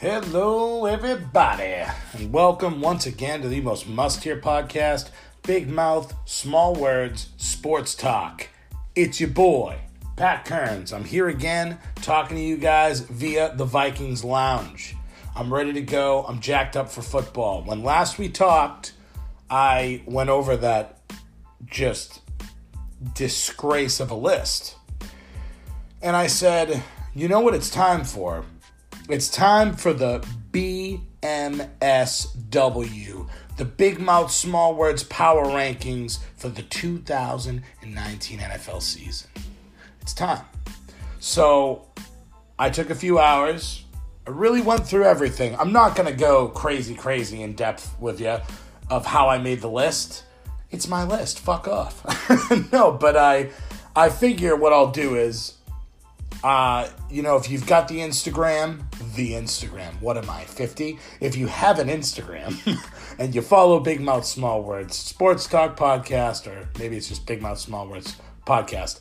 Hello, everybody, and welcome once again to the most must hear podcast Big Mouth, Small Words, Sports Talk. It's your boy, Pat Kearns. I'm here again talking to you guys via the Vikings Lounge. I'm ready to go. I'm jacked up for football. When last we talked, I went over that just disgrace of a list. And I said, you know what it's time for? It's time for the BMSW, the Big Mouth Small Words Power Rankings for the 2019 NFL season. It's time. So I took a few hours. I really went through everything. I'm not going to go crazy, crazy in depth with you of how I made the list. It's my list. Fuck off. no, but I I figure what I'll do is uh, you know, if you've got the Instagram, the Instagram, what am I, 50? If you have an Instagram and you follow Big Mouth Small Words Sports Talk Podcast, or maybe it's just Big Mouth Small Words Podcast,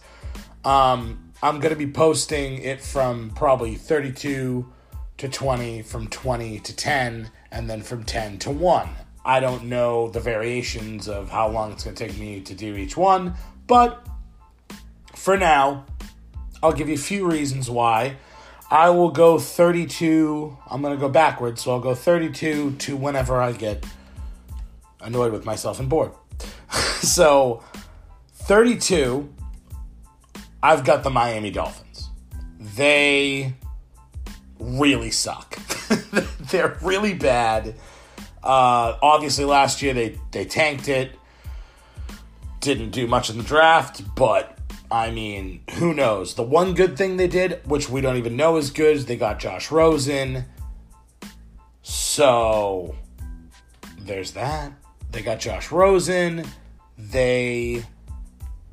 um, I'm going to be posting it from probably 32 to 20, from 20 to 10, and then from 10 to 1. I don't know the variations of how long it's going to take me to do each one, but for now, I'll give you a few reasons why. I will go 32. I'm going to go backwards, so I'll go 32 to whenever I get annoyed with myself and bored. so, 32, I've got the Miami Dolphins. They really suck. They're really bad. Uh, obviously, last year they, they tanked it. Didn't do much in the draft, but I mean, who knows? The one good thing they did, which we don't even know is good, is they got Josh Rosen. So there's that. They got Josh Rosen. They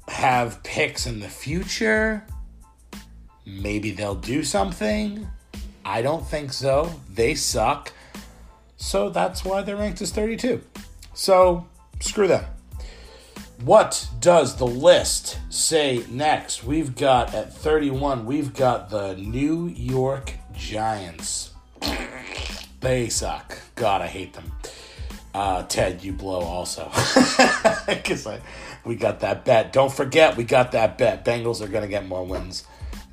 have picks in the future. Maybe they'll do something. I don't think so. They suck. So that's why they're ranked as 32. So screw them. What does the list say next? We've got at 31, we've got the New York Giants. They suck. God, I hate them. Uh, Ted, you blow also. Because we got that bet. Don't forget, we got that bet. Bengals are going to get more wins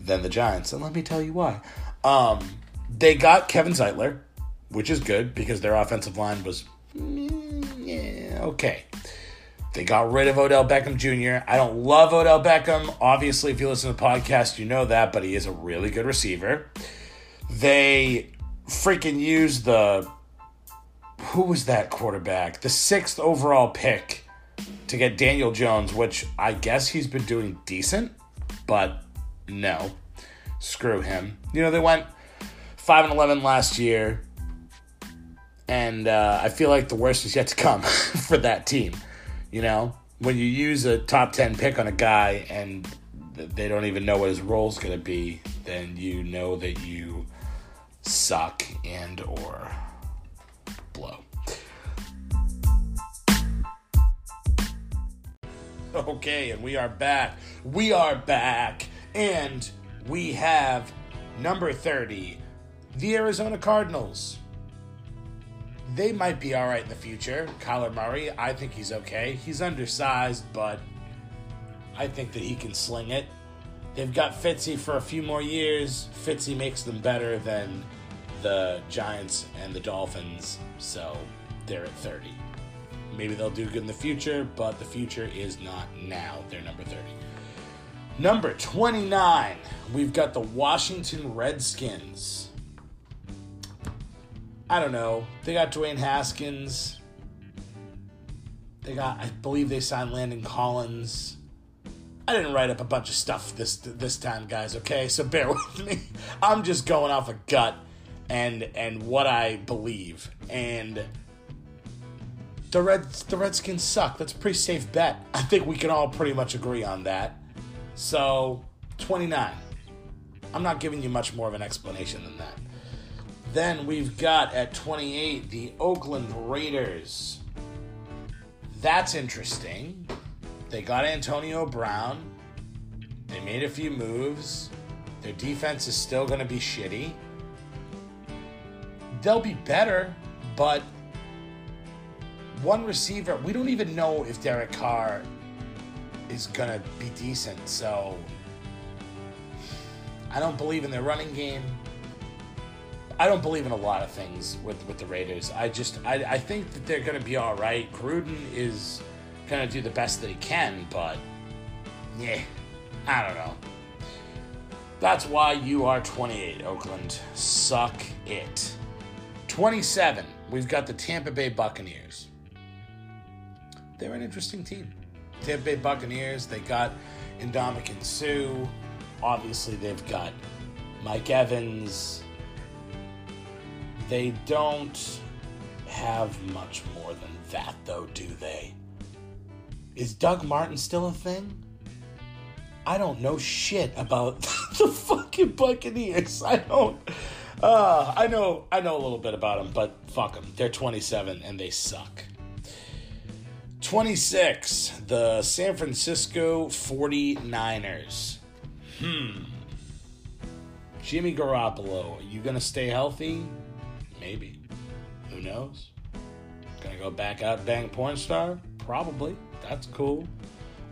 than the Giants. And let me tell you why. Um, they got Kevin Zeitler, which is good because their offensive line was mm, yeah, okay. They got rid of Odell Beckham Jr. I don't love Odell Beckham. Obviously, if you listen to the podcast, you know that, but he is a really good receiver. They freaking used the. Who was that quarterback? The sixth overall pick to get Daniel Jones, which I guess he's been doing decent, but no. Screw him. You know, they went 5 and 11 last year, and uh, I feel like the worst is yet to come for that team. You know, when you use a top 10 pick on a guy and they don't even know what his role is going to be, then you know that you suck and or blow. Okay, and we are back. We are back. And we have number 30, the Arizona Cardinals they might be all right in the future. Kyler Murray, I think he's okay. He's undersized, but I think that he can sling it. They've got Fitzy for a few more years. Fitzy makes them better than the Giants and the Dolphins, so they're at 30. Maybe they'll do good in the future, but the future is not now. They're number 30. Number 29, we've got the Washington Redskins. I don't know. They got Dwayne Haskins. They got, I believe they signed Landon Collins. I didn't write up a bunch of stuff this this time, guys. Okay, so bear with me. I'm just going off a gut and and what I believe. And the Reds the Redskins suck. That's a pretty safe bet. I think we can all pretty much agree on that. So 29. I'm not giving you much more of an explanation than that. Then we've got at 28 the Oakland Raiders. That's interesting. They got Antonio Brown. They made a few moves. Their defense is still going to be shitty. they'll be better, but one receiver, we don't even know if Derek Carr is going to be decent. So I don't believe in their running game. I don't believe in a lot of things with, with the Raiders. I just I, I think that they're going to be all right. Gruden is going to do the best that he can, but yeah, I don't know. That's why you are 28, Oakland. Suck it. 27, we've got the Tampa Bay Buccaneers. They're an interesting team. Tampa Bay Buccaneers, they got Ndamukong Suh. Obviously, they've got Mike Evans. They don't have much more than that, though, do they? Is Doug Martin still a thing? I don't know shit about the fucking Buccaneers. I don't. Uh, I know. I know a little bit about them, but fuck them. They're 27 and they suck. 26, the San Francisco 49ers. Hmm. Jimmy Garoppolo, are you to stay healthy? Maybe. Who knows? Gonna go back out bang porn star? Probably. That's cool.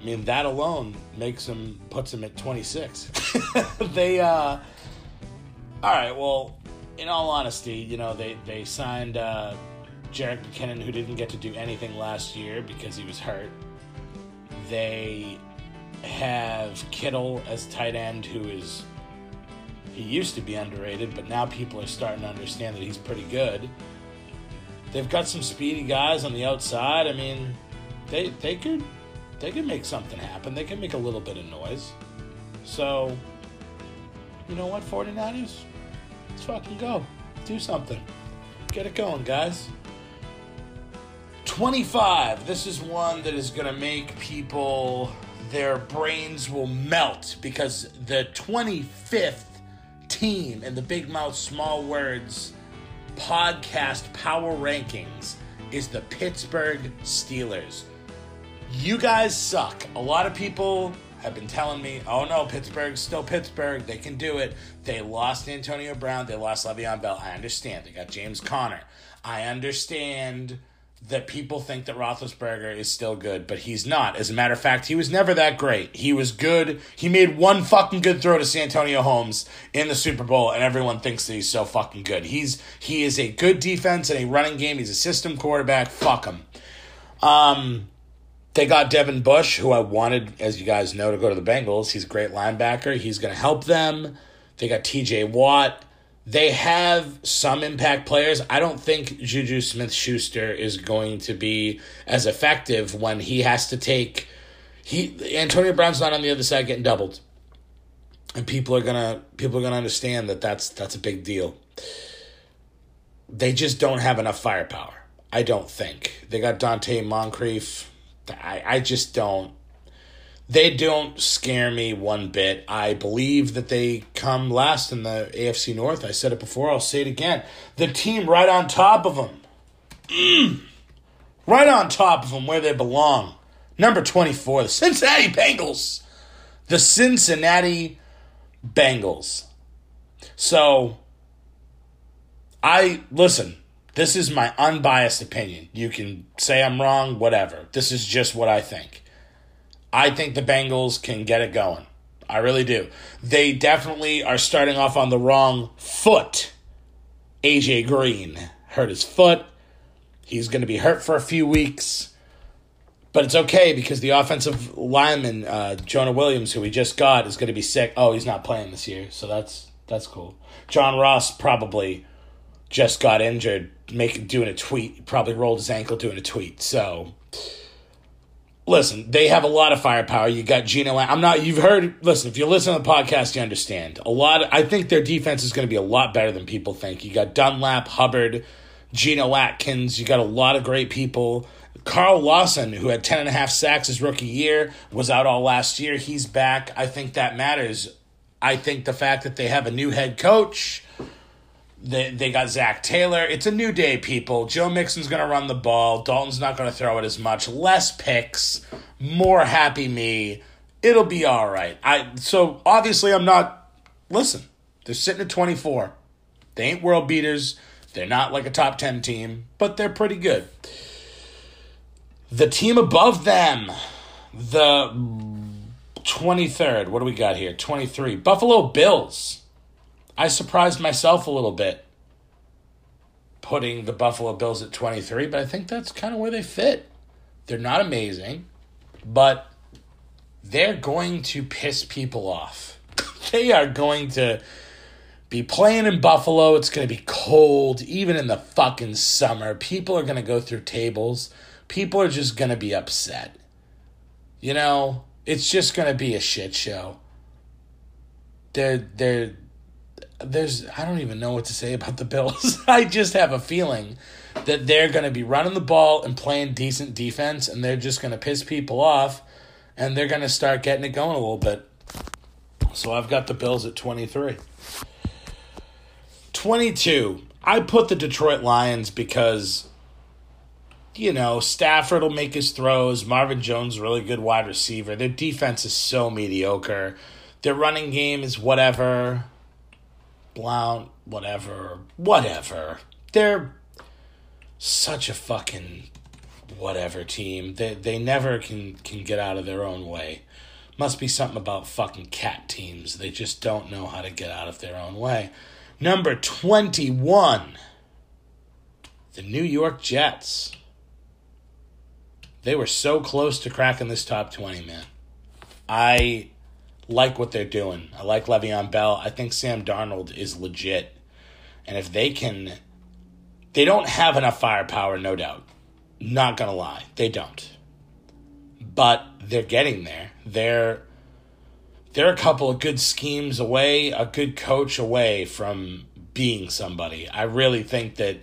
I mean, that alone makes him, puts him at 26. they, uh, all right, well, in all honesty, you know, they, they signed, uh, Jerick McKinnon, who didn't get to do anything last year because he was hurt. They have Kittle as tight end, who is he used to be underrated, but now people are starting to understand that he's pretty good. They've got some speedy guys on the outside. I mean, they they could they could make something happen. They can make a little bit of noise. So, you know what, 49ers? Let's fucking go. Do something. Get it going, guys. 25. This is one that is going to make people, their brains will melt because the 25th team in the Big Mouth Small Words podcast power rankings is the Pittsburgh Steelers. You guys suck. A lot of people have been telling me, oh no, Pittsburgh's still Pittsburgh. They can do it. They lost Antonio Brown. They lost Le'Veon Bell. I understand. They got James Conner. I understand that people think that Roethlisberger is still good, but he's not. As a matter of fact, he was never that great. He was good. He made one fucking good throw to Santonio Holmes in the Super Bowl, and everyone thinks that he's so fucking good. He's he is a good defense and a running game. He's a system quarterback. Fuck him. Um, they got Devin Bush, who I wanted, as you guys know, to go to the Bengals. He's a great linebacker. He's going to help them. They got T.J. Watt. They have some impact players. I don't think Juju Smith Schuster is going to be as effective when he has to take he Antonio Brown's not on the other side getting doubled. And people are gonna people are gonna understand that that's that's a big deal. They just don't have enough firepower. I don't think. They got Donte Moncrief. I, I just don't they don't scare me one bit. I believe that they come last in the AFC North. I said it before, I'll say it again. The team right on top of them. Mm, right on top of them where they belong. Number 24, the Cincinnati Bengals. The Cincinnati Bengals. So, I, listen, this is my unbiased opinion. You can say I'm wrong, whatever. This is just what I think. I think the Bengals can get it going. I really do. They definitely are starting off on the wrong foot. AJ Green hurt his foot. He's going to be hurt for a few weeks. But it's okay because the offensive lineman, uh, Jonah Williams, who we just got, is going to be sick. Oh, he's not playing this year, so that's that's cool. John Ross probably just got injured, making doing a tweet. Probably rolled his ankle doing a tweet. So listen, they have a lot of firepower. You got Geno. I'm not. You've heard. Listen, if you listen to the podcast, you understand a lot. Of, I think their defense is going to be a lot better than people think. You got Dunlap, Hubbard, Geno Atkins. You got a lot of great people. Carl Lawson, who had 10 and a half sacks his rookie year, was out all last year. He's back. I think that matters. I think the fact that they have a new head coach they, they got Zac Taylor. It's a new day, people. Joe Mixon's going to run the ball. Dalton's not going to throw it as much. Less picks. More happy me. It'll be all right. I so obviously I'm not. Listen, they're sitting at 24. They ain't world beaters. They're not like a top 10 team, but they're pretty good. The team above them, the 23rd, what do we got here? 23. Buffalo Bills. I surprised myself a little bit putting the Buffalo Bills at 23, but I think that's kind of where they fit. They're not amazing, but they're going to piss people off. they are going to be playing in Buffalo. It's going to be cold, even in the fucking summer. People are going to go through tables. People are just going to be upset. You know, it's just going to be a shit show. They're, they're, there's, I don't even know what to say about the Bills. I just have a feeling that they're going to be running the ball and playing decent defense, and they're just going to piss people off, and they're going to start getting it going a little bit. So I've got the Bills at 23. 22. I put the Detroit Lions because, you know, Stafford will make his throws. Marvin Jones, really good wide receiver. Their defense is so mediocre. Their running game is whatever. Blount, whatever. Whatever. They're such a fucking whatever team. They they never can can get out of their own way. Must be something about fucking cat teams. They just don't know how to get out of their own way. Number 21. The New York Jets. They were so close to cracking this top 20, man. I like what they're doing. I like Le'Veon Bell. I think Sam Darnold is legit. And if they can they don't have enough firepower, no doubt. Not gonna lie, they don't. But they're getting there. They're they're a couple of good schemes away, a good coach away from being somebody. I really think that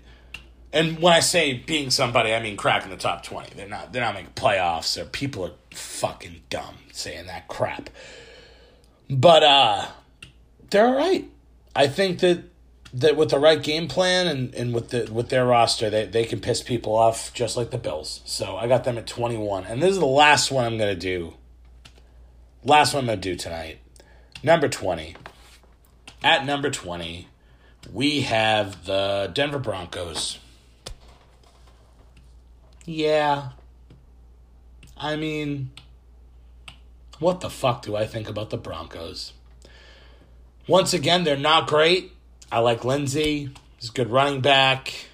and when I say being somebody, I mean cracking the top twenty. They're not they're not making playoffs or people are fucking dumb saying that crap. But uh they're alright. I think that that with the right game plan and, and with the with their roster, they, they can piss people off just like the Bills. So I got them at 21. And this is the last one I'm to do. Last one I'm to do tonight. Number 20. At number 20, we have the Denver Broncos. Yeah. I mean, what the fuck do I think about the Broncos? Once again, they're not great I like Lindsay. He's a good running back.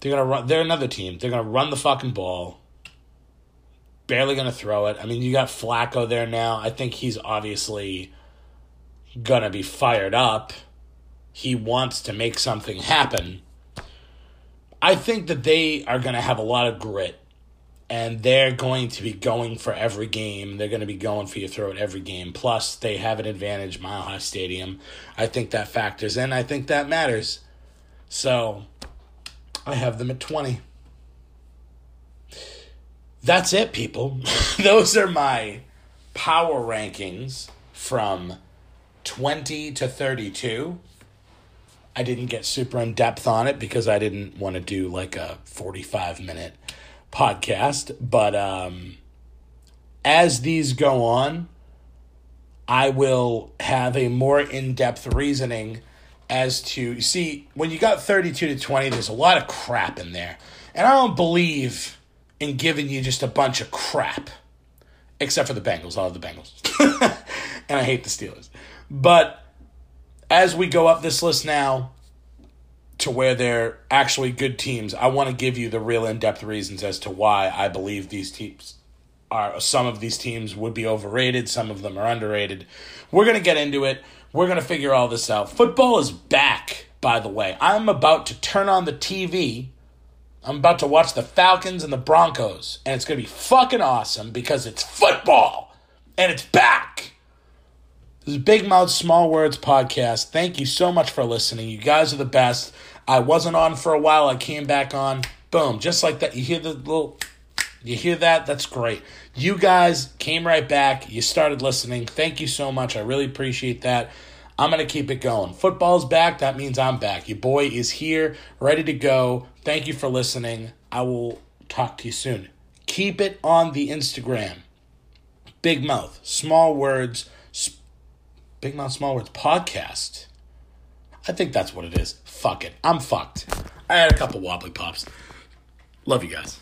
They're gonna run. They're another team. They're gonna run the fucking ball. Barely gonna throw it. I mean, you got Flacco there now. I think he's obviously gonna be fired up. He wants to make something happen. I think that they are gonna have a lot of grit and they're going to be going for every game. They're going to be going for your throat every game. Plus, they have an advantage, Mile High Stadium. I think that factors in. I think that matters. So, I have them at 20. That's it, people. Those are my power rankings from 20 to 32. I didn't get super in depth on it because I didn't want to do like a 45 minute podcast, but um, as these go on, I will have a more in depth reasoning as to see when you got 32 to 20, there's a lot of crap in there. And I don't believe in giving you just a bunch of crap, except for the Bengals. I love the Bengals. and I hate the Steelers. But as we go up this list now, to where they're actually good teams, I want to give you the real in depth reasons as to why I believe these teams are. Some of these teams would be overrated, some of them are underrated. We're going to get into it. We're going to figure all this out. Football is back, by the way. I'm about to turn on the TV. I'm about to watch the Falcons and the Broncos, and it's going to be fucking awesome because it's football and it's back. This is Big Mouth Small Words podcast. Thank you so much for listening. You guys are the best. I wasn't on for a while. I came back on. Boom, just like that. You hear the little, you hear that? That's great. You guys came right back. You started listening. Thank you so much. I really appreciate that. I'm going to keep it going. Football's back. That means I'm back. Your boy is here, ready to go. Thank you for listening. I will talk to you soon. Keep it on the Instagram. Big Mouth, Small Words, Big Mouth, Small Words podcast. I think that's what it is. Fuck it. I'm fucked. I had a couple wobbly pops. Love you guys.